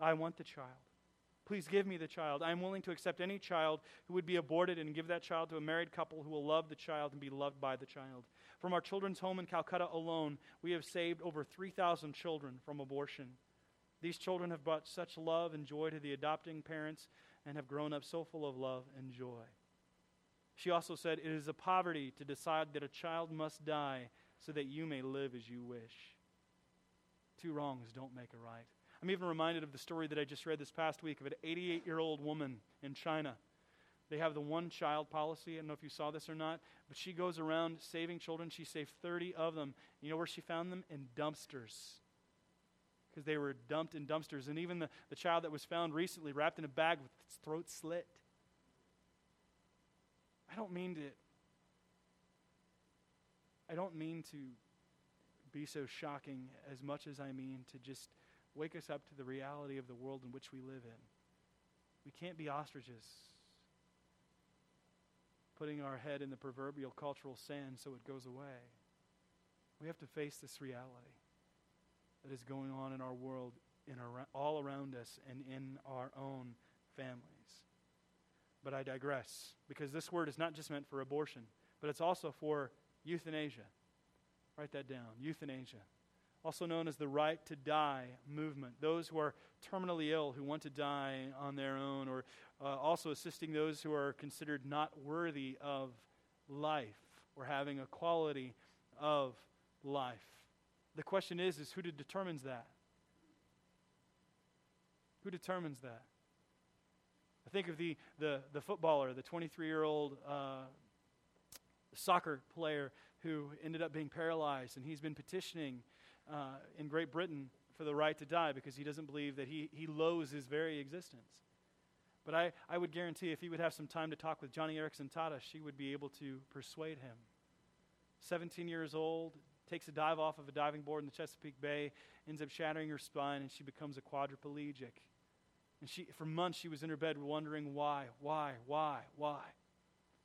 I want the child. Please give me the child. I am willing to accept any child who would be aborted and give that child to a married couple who will love the child and be loved by the child. From our children's home in Calcutta alone, we have saved over 3,000 children from abortion. These children have brought such love and joy to the adopting parents and have grown up so full of love and joy. She also said, It is a poverty to decide that a child must die so that you may live as you wish. Two wrongs don't make a right. I'm even reminded of the story that I just read this past week of an 88 year old woman in China. They have the one child policy. I don't know if you saw this or not, but she goes around saving children. She saved 30 of them. You know where she found them? In dumpsters. Because they were dumped in dumpsters. And even the, the child that was found recently wrapped in a bag with its throat slit. I don't mean to. I don't mean to be so shocking as much as I mean to just wake us up to the reality of the world in which we live in. We can't be ostriches, putting our head in the proverbial cultural sand so it goes away. We have to face this reality that is going on in our world, in our, all around us, and in our own families. But I digress, because this word is not just meant for abortion, but it's also for euthanasia. Write that down euthanasia also known as the Right to Die movement. Those who are terminally ill, who want to die on their own, or uh, also assisting those who are considered not worthy of life or having a quality of life. The question is, is who determines that? Who determines that? I think of the, the, the footballer, the 23 year old uh, soccer player who ended up being paralyzed, and he's been petitioning uh, in Great Britain for the right to die because he doesn't believe that he, he loathes his very existence. But I, I would guarantee if he would have some time to talk with Joni Eareckson Tada, she would be able to persuade him. 17 years old, takes a dive off of a diving board in the Chesapeake Bay, ends up shattering her spine, and she becomes a quadriplegic. And she, for months, she was in her bed wondering why, why, why, why.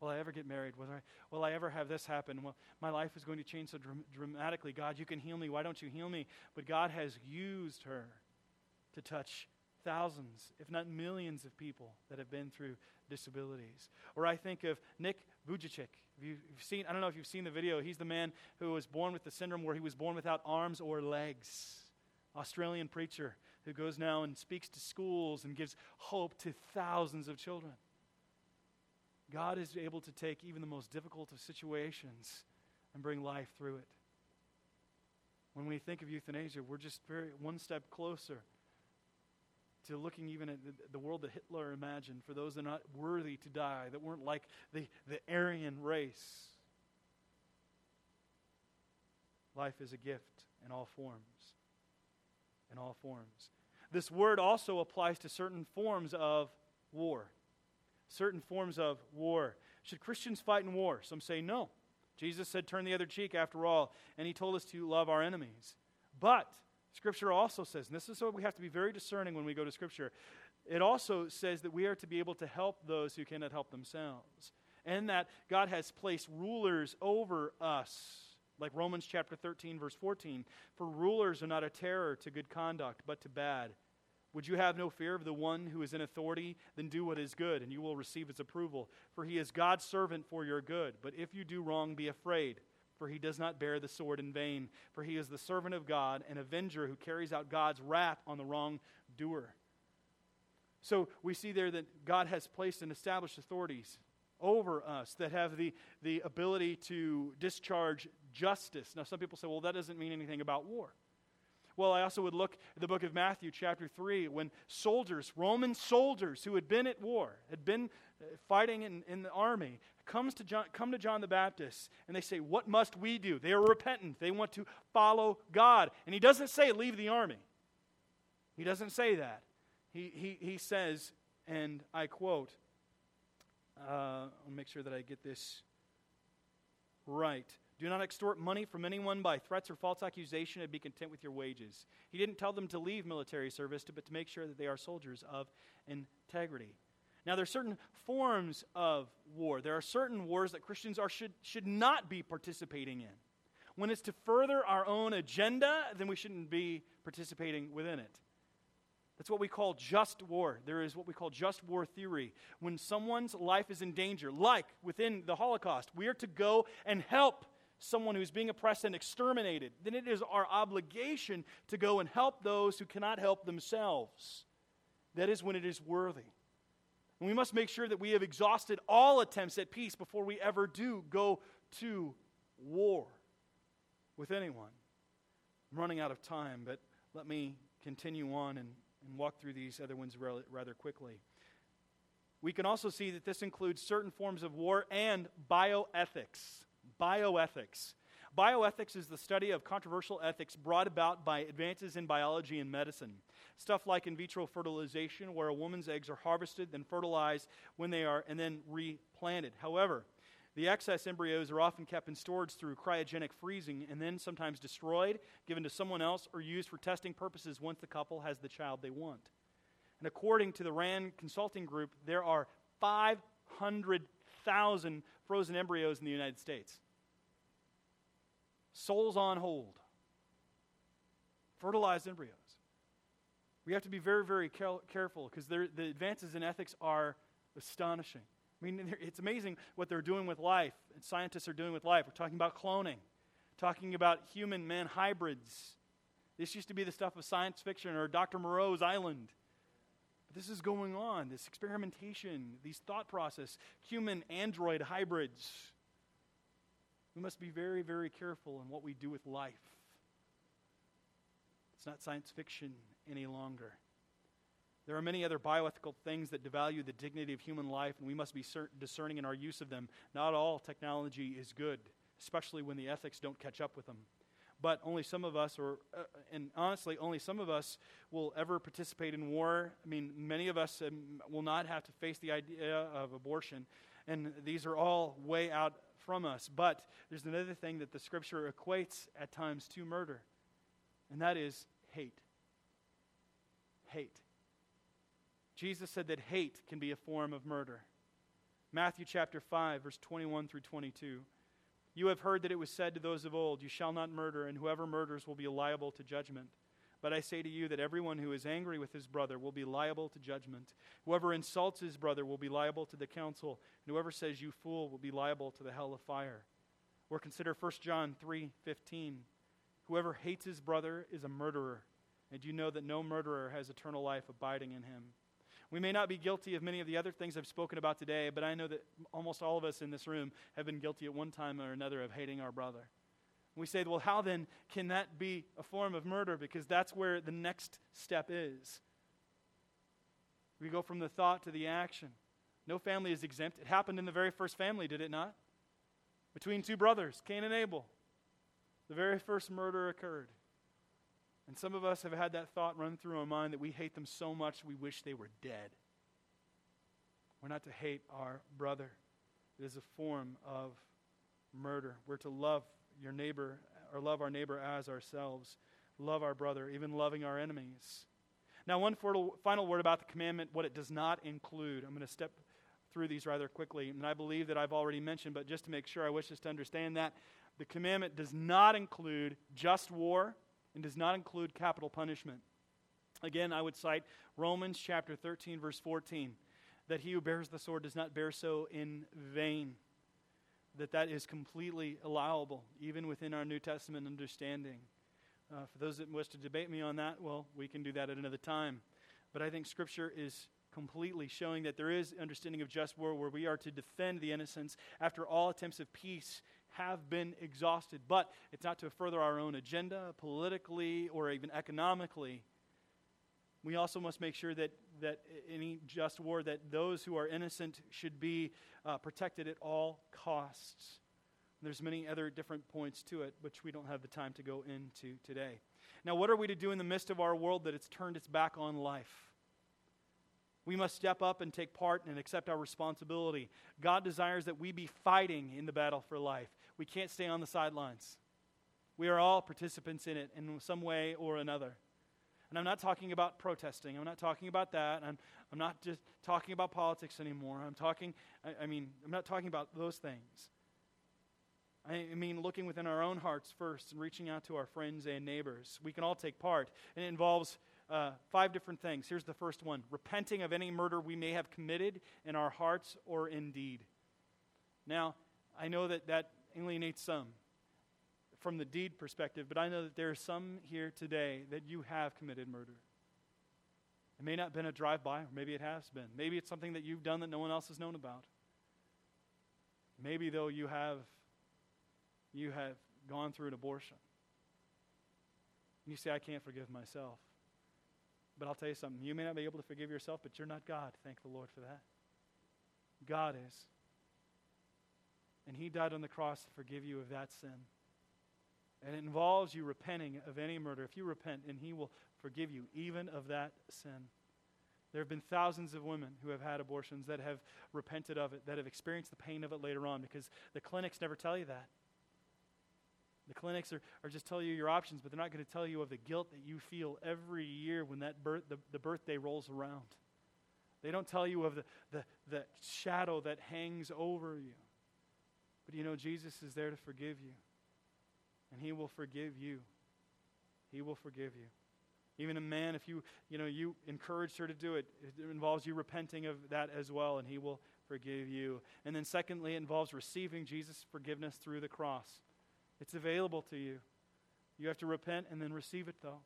Will I ever get married? Will I, will I ever have this happen? Well, my life is going to change so dr- dramatically. God, you can heal me. Why don't you heal me? But God has used her to touch thousands, if not millions, of people that have been through disabilities. Or I think of Nick Vujicic. You've seen, I don't know if you've seen the video. He's the man who was born with the syndrome where he was born without arms or legs. Australian preacher who goes now and speaks to schools and gives hope to thousands of children. God is able to take even the most difficult of situations and bring life through it. When we think of euthanasia, we're just very one step closer to looking even at the world that Hitler imagined for those that are not worthy to die, that weren't like the, the Aryan race. Life is a gift in all forms. In all forms. This word also applies to certain forms of war. Certain forms of war. Should Christians fight in war? Some say no. Jesus said, turn the other cheek after all, and he told us to love our enemies. But Scripture also says, and this is what we have to be very discerning when we go to Scripture, it also says that we are to be able to help those who cannot help themselves. And that God has placed rulers over us. Like Romans chapter 13, verse 14. For rulers are not a terror to good conduct, but to bad. Would you have no fear of the one who is in authority? Then do what is good, and you will receive his approval. For he is God's servant for your good. But if you do wrong, be afraid for he does not bear the sword in vain. For he is the servant of God, an avenger who carries out God's wrath on the wrongdoer. So we see there that God has placed and established authorities over us that have the, the ability to discharge justice. Now, some people say, well, that doesn't mean anything about war. Well, I also would look at the book of Matthew, chapter 3, when soldiers, Roman soldiers who had been at war, had been uh, fighting in, in the army, comes to John, come to John the Baptist and they say, What must we do? They are repentant. They want to follow God. And he doesn't say, Leave the army. He doesn't say that. He, he, he says, and I quote, uh, I'll make sure that I get this right. Do not extort money from anyone by threats or false accusation, and be content with your wages. He didn't tell them to leave military service, but to make sure that they are soldiers of integrity. Now, there are certain forms of war. There are certain wars that Christians are, should, should not be participating in. When it's to further our own agenda, then we shouldn't be participating within it. That's what we call just war. There is what we call just war theory. When someone's life is in danger, like within the Holocaust, we are to go and help someone who's being oppressed and exterminated. Then it is our obligation to go and help those who cannot help themselves. That is when it is worthy. And we must make sure that we have exhausted all attempts at peace before we ever do go to war with anyone. I'm running out of time, but let me continue on and, and walk through these other ones rather quickly. We can also see that this includes certain forms of war and bioethics. Bioethics. Bioethics is the study of controversial ethics brought about by advances in biology and medicine. Stuff like in vitro fertilization, where a woman's eggs are harvested, then fertilized when they are, and then replanted. However, the excess embryos are often kept in storage through cryogenic freezing and then sometimes destroyed, given to someone else, or used for testing purposes once the couple has the child they want. And according to the RAND Consulting Group, there are 500,000 frozen embryos in the United States. Souls on hold. Fertilized embryos. We have to be very, very careful because the advances in ethics are astonishing. I mean, it's amazing what they're doing with life, and scientists are doing with life. We're talking about cloning, talking about human man hybrids. This used to be the stuff of science fiction or Dr. Moreau's Island. But this is going on, this experimentation, these thought process, human android hybrids. We must be very, very careful in what we do with life. It's not science fiction any longer. There are many other bioethical things that devalue the dignity of human life, and we must be discerning in our use of them. Not all technology is good, especially when the ethics don't catch up with them. But only some of us, or uh, and honestly, only some of us will ever participate in war. I mean, many of us um, will not have to face the idea of abortion, and these are all way out from us. But there's another thing that the scripture equates at times to murder, and that is hate. Hate. Jesus said that hate can be a form of murder. Matthew chapter 5, verse 21 through 22. You have heard that it was said to those of old, You shall not murder, and whoever murders will be liable to judgment. But I say to you that everyone who is angry with his brother will be liable to judgment. Whoever insults his brother will be liable to the council, and whoever says you fool will be liable to the hell of fire. Or consider 1 John 3:15. Whoever hates his brother is a murderer, and you know that no murderer has eternal life abiding in him. We may not be guilty of many of the other things I've spoken about today, but I know that almost all of us in this room have been guilty at one time or another of hating our brother. We say, well, how then can that be a form of murder? Because that's where the next step is. We go from the thought to the action. No family is exempt. It happened in the very first family, did it not? Between two brothers, Cain and Abel. The very first murder occurred. And some of us have had that thought run through our mind that we hate them so much we wish they were dead. We're not to hate our brother, it is a form of murder. We're to love your neighbor or love our neighbor as ourselves, love our brother, even loving our enemies. Now, one final word about the commandment, what it does not include. I'm going to step through these rather quickly, and I believe that I've already mentioned, but just to make sure, I wish us to understand that the commandment does not include just war and does not include capital punishment. Again, I would cite Romans chapter 13, verse 14, that he who bears the sword does not bear so in vain. That that is completely allowable, even within our New Testament understanding. Uh, for those that wish to debate me on that, well, we can do that at another time. But I think Scripture is completely showing that there is understanding of just war where we are to defend the innocents after all attempts of peace have been exhausted. But it's not to further our own agenda politically or even economically. We also must make sure that, that any just war, that those who are innocent should be uh, protected at all costs. There's many other different points to it, which we don't have the time to go into today. Now, what are we to do in the midst of our world that it's turned its back on life? We must step up and take part and accept our responsibility. God desires that we be fighting in the battle for life. We can't stay on the sidelines. We are all participants in it in some way or another. And I'm not talking about protesting. I'm not talking about that. I'm, I'm not just talking about politics anymore. I'm talking, I, I mean, I'm not talking about those things. I mean, looking within our own hearts first and reaching out to our friends and neighbors. We can all take part. And it involves uh, five different things. Here's the first one repenting of any murder we may have committed in our hearts or in deed. Now, I know that that alienates some from the deed perspective, but I know that there are some here today that you have committed murder. It may not have been a drive by, or maybe it has been. Maybe it's something that you've done that no one else has known about. Maybe, though, you have, you have gone through an abortion. And you say, I can't forgive myself. But I'll tell you something. You may not be able to forgive yourself, but you're not God. Thank the Lord for that. God is. And He died on the cross to forgive you of that sin. And it involves you repenting of any murder. If you repent, and He will forgive you even of that sin. There have been thousands of women who have had abortions that have repented of it, that have experienced the pain of it later on because the clinics never tell you that. The clinics are, are just telling you your options, but they're not going to tell you of the guilt that you feel every year when that birth, the, the birthday rolls around. They don't tell you of the, the, the shadow that hangs over you. But you know, Jesus is there to forgive you. And he will forgive you. He will forgive you. Even a man, if you, you know, you encouraged her to do it, it involves you repenting of that as well, and he will forgive you. And then secondly, it involves receiving Jesus' forgiveness through the cross. It's available to you. You have to repent and then receive it, though.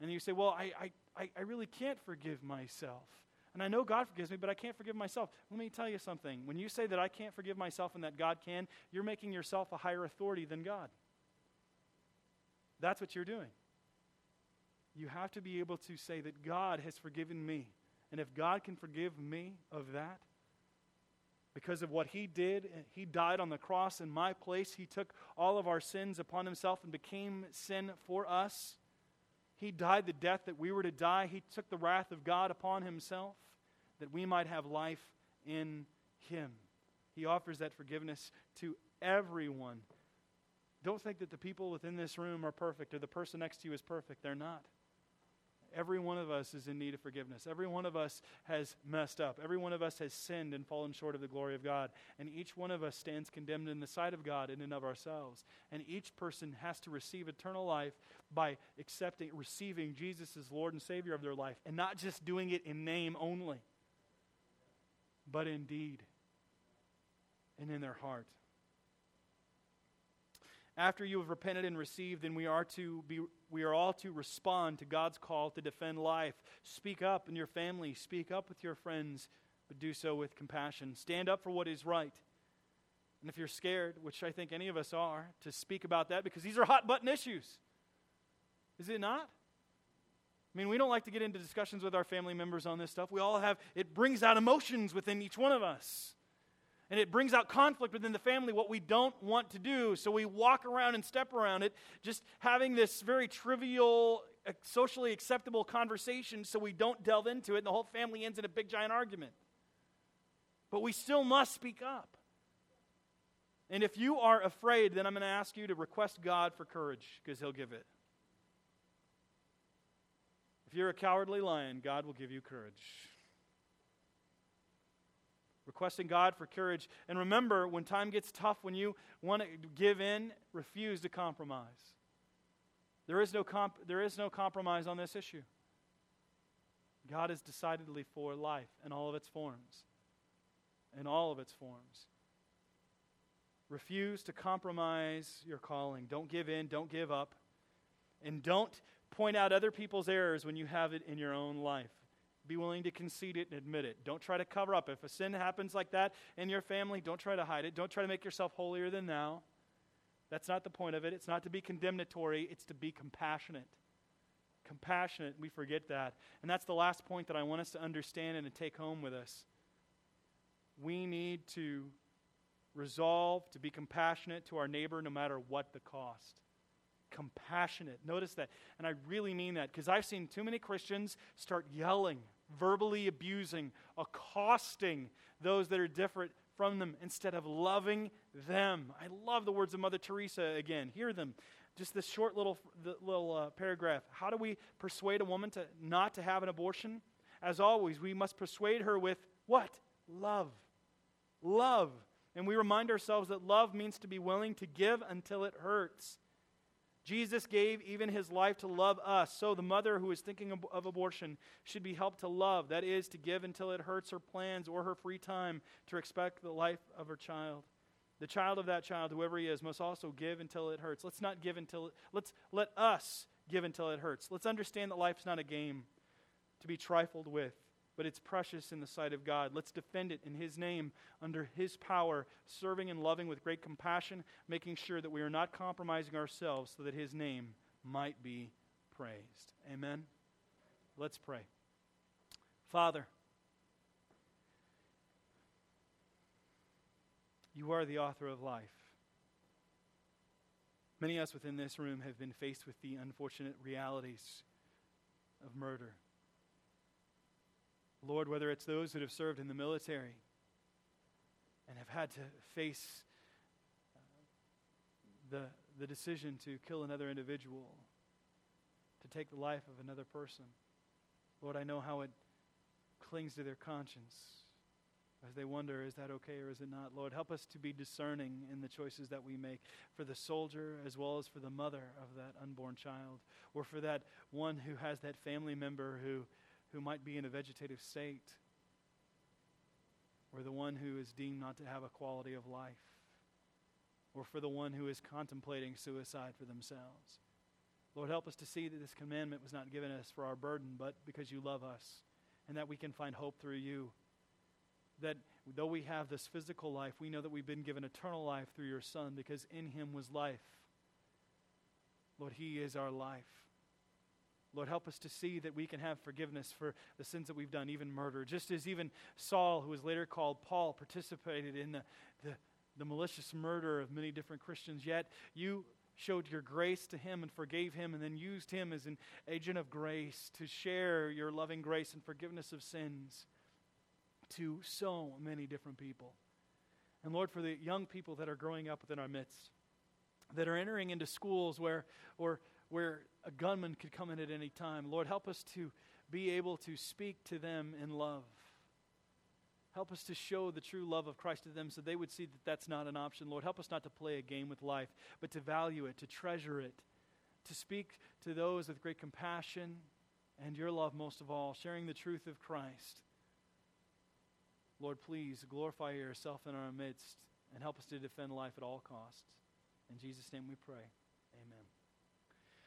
And you say, Well, I, I, I really can't forgive myself. And I know God forgives me, but I can't forgive myself. Let me tell you something. When you say that I can't forgive myself and that God can, you're making yourself a higher authority than God. That's what you're doing. You have to be able to say that God has forgiven me. And if God can forgive me of that, Because of what he did, he died on the cross in my place. He took all of our sins upon himself and became sin for us. He died the death that we were to die. He took the wrath of God upon himself that we might have life in him. He offers that forgiveness to everyone. Don't think that the people within this room are perfect or the person next to you is perfect. They're not. Every one of us is in need of forgiveness. Every one of us has messed up. Every one of us has sinned and fallen short of the glory of God. And each one of us stands condemned in the sight of God in and of ourselves. And each person has to receive eternal life by accepting, receiving Jesus as Lord and Savior of their life. And not just doing it in name only, but in deed and in their heart. After you have repented and received, then we are to be we are all to respond to God's call to defend life. Speak up in your family, speak up with your friends, but do so with compassion. Stand up for what is right. And if you're scared, which I think any of us are, to speak about that because these are hot button issues. Is it not? I mean, we don't like to get into discussions with our family members on this stuff. We all have, it brings out emotions within each one of us. And it brings out conflict within the family, what we don't want to do. So we walk around and step around it, just having this very trivial, uh, socially acceptable conversation so we don't delve into it, and the whole family ends in a big giant argument. But we still must speak up. And if you are afraid, then I'm going to ask you to request God for courage because He'll give it. If you're a cowardly lion, God will give you courage requesting God for courage. And remember, when time gets tough, when you want to give in, refuse to compromise. There is no, comp- there is no compromise on this issue. God is decidedly for life in all of its forms. In all of its forms. Refuse to compromise your calling. Don't give in. Don't give up. And don't point out other people's errors when you have it in your own life. Be willing to concede it and admit it. Don't try to cover up. If a sin happens like that in your family, don't try to hide it. Don't try to make yourself holier than thou. That's not the point of it. It's not to be condemnatory, it's to be compassionate. Compassionate, we forget that. And that's the last point that I want us to understand and to take home with us. We need to resolve to be compassionate to our neighbor no matter what the cost compassionate. Notice that. And I really mean that because I've seen too many Christians start yelling verbally abusing, accosting those that are different from them instead of loving them. I love the words of Mother Teresa again. Hear them. Just this short little, little uh, paragraph. How do we persuade a woman to not to have an abortion? As always, we must persuade her with what? Love. Love. And we remind ourselves that love means to be willing to give until it hurts. Jesus gave even his life to love us. So the mother who is thinking of, abortion should be helped to love. That is, to give until it hurts her plans or her free time to respect the life of her child. The child of that child, whoever he is, must also give until it hurts. Let's not give until it, let's let us give until it hurts. Let's understand that life's not a game to be trifled with but it's precious in the sight of God. Let's defend it in His name, under His power, serving and loving with great compassion, making sure that we are not compromising ourselves so that His name might be praised. Amen. Let's pray. Father, you are the author of life. Many of us within this room have been faced with the unfortunate realities of murder. Lord, whether it's those that have served in the military and have had to face uh, the, the decision to kill another individual, to take the life of another person. Lord, I know how it clings to their conscience as they wonder, is that okay or is it not? Lord, help us to be discerning in the choices that we make for the soldier as well as for the mother of that unborn child, or for that one who has that family member who who might be in a vegetative state, or the one who is deemed not to have a quality of life, or for the one who is contemplating suicide for themselves. Lord, help us to see that this commandment was not given us for our burden, but because you love us, and that we can find hope through you. That though we have this physical life, we know that we've been given eternal life through your Son, because in him was life. Lord, he is our life. Lord, help us to see that we can have forgiveness for the sins that we've done, even murder. Just as even Saul, who was later called Paul, participated in the, the, the malicious murder of many different Christians, yet you showed your grace to him and forgave him, and then used him as an agent of grace to share your loving grace and forgiveness of sins to so many different people. And Lord, for the young people that are growing up within our midst, that are entering into schools where, or, where a gunman could come in at any time, Lord, help us to be able to speak to them in love. Help us to show the true love of Christ to them so they would see that that's not an option. Lord, help us not to play a game with life, but to value it, to treasure it, to speak to those with great compassion and your love most of all, sharing the truth of Christ. Lord, please glorify yourself in our midst and help us to defend life at all costs. In Jesus' name we pray.